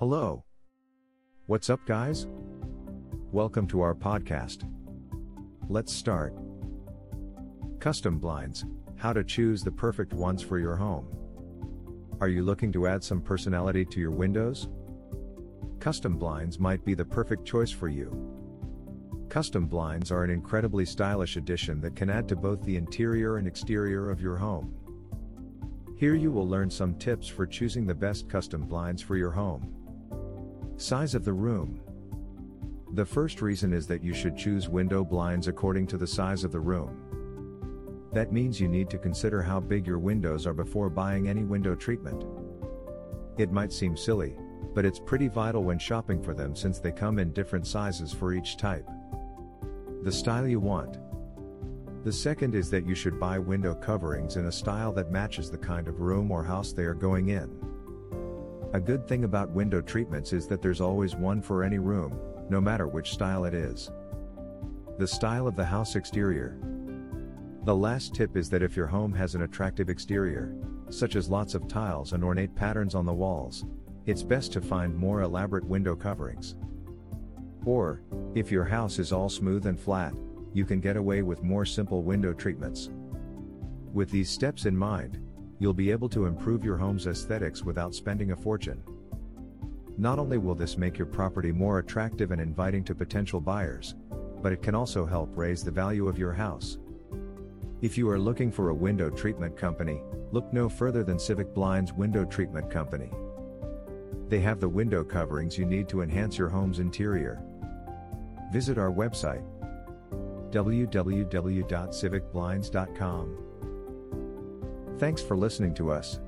Hello. What's up, guys? Welcome to our podcast. Let's start. Custom blinds How to choose the perfect ones for your home. Are you looking to add some personality to your windows? Custom blinds might be the perfect choice for you. Custom blinds are an incredibly stylish addition that can add to both the interior and exterior of your home. Here you will learn some tips for choosing the best custom blinds for your home. Size of the room. The first reason is that you should choose window blinds according to the size of the room. That means you need to consider how big your windows are before buying any window treatment. It might seem silly, but it's pretty vital when shopping for them since they come in different sizes for each type. The style you want. The second is that you should buy window coverings in a style that matches the kind of room or house they are going in. A good thing about window treatments is that there's always one for any room, no matter which style it is. The style of the house exterior. The last tip is that if your home has an attractive exterior, such as lots of tiles and ornate patterns on the walls, it's best to find more elaborate window coverings. Or, if your house is all smooth and flat, you can get away with more simple window treatments. With these steps in mind, you'll be able to improve your home's aesthetics without spending a fortune. Not only will this make your property more attractive and inviting to potential buyers, but it can also help raise the value of your house. If you are looking for a window treatment company, look no further than Civic Blinds Window Treatment Company. They have the window coverings you need to enhance your home's interior. Visit our website www.civicblinds.com. Thanks for listening to us.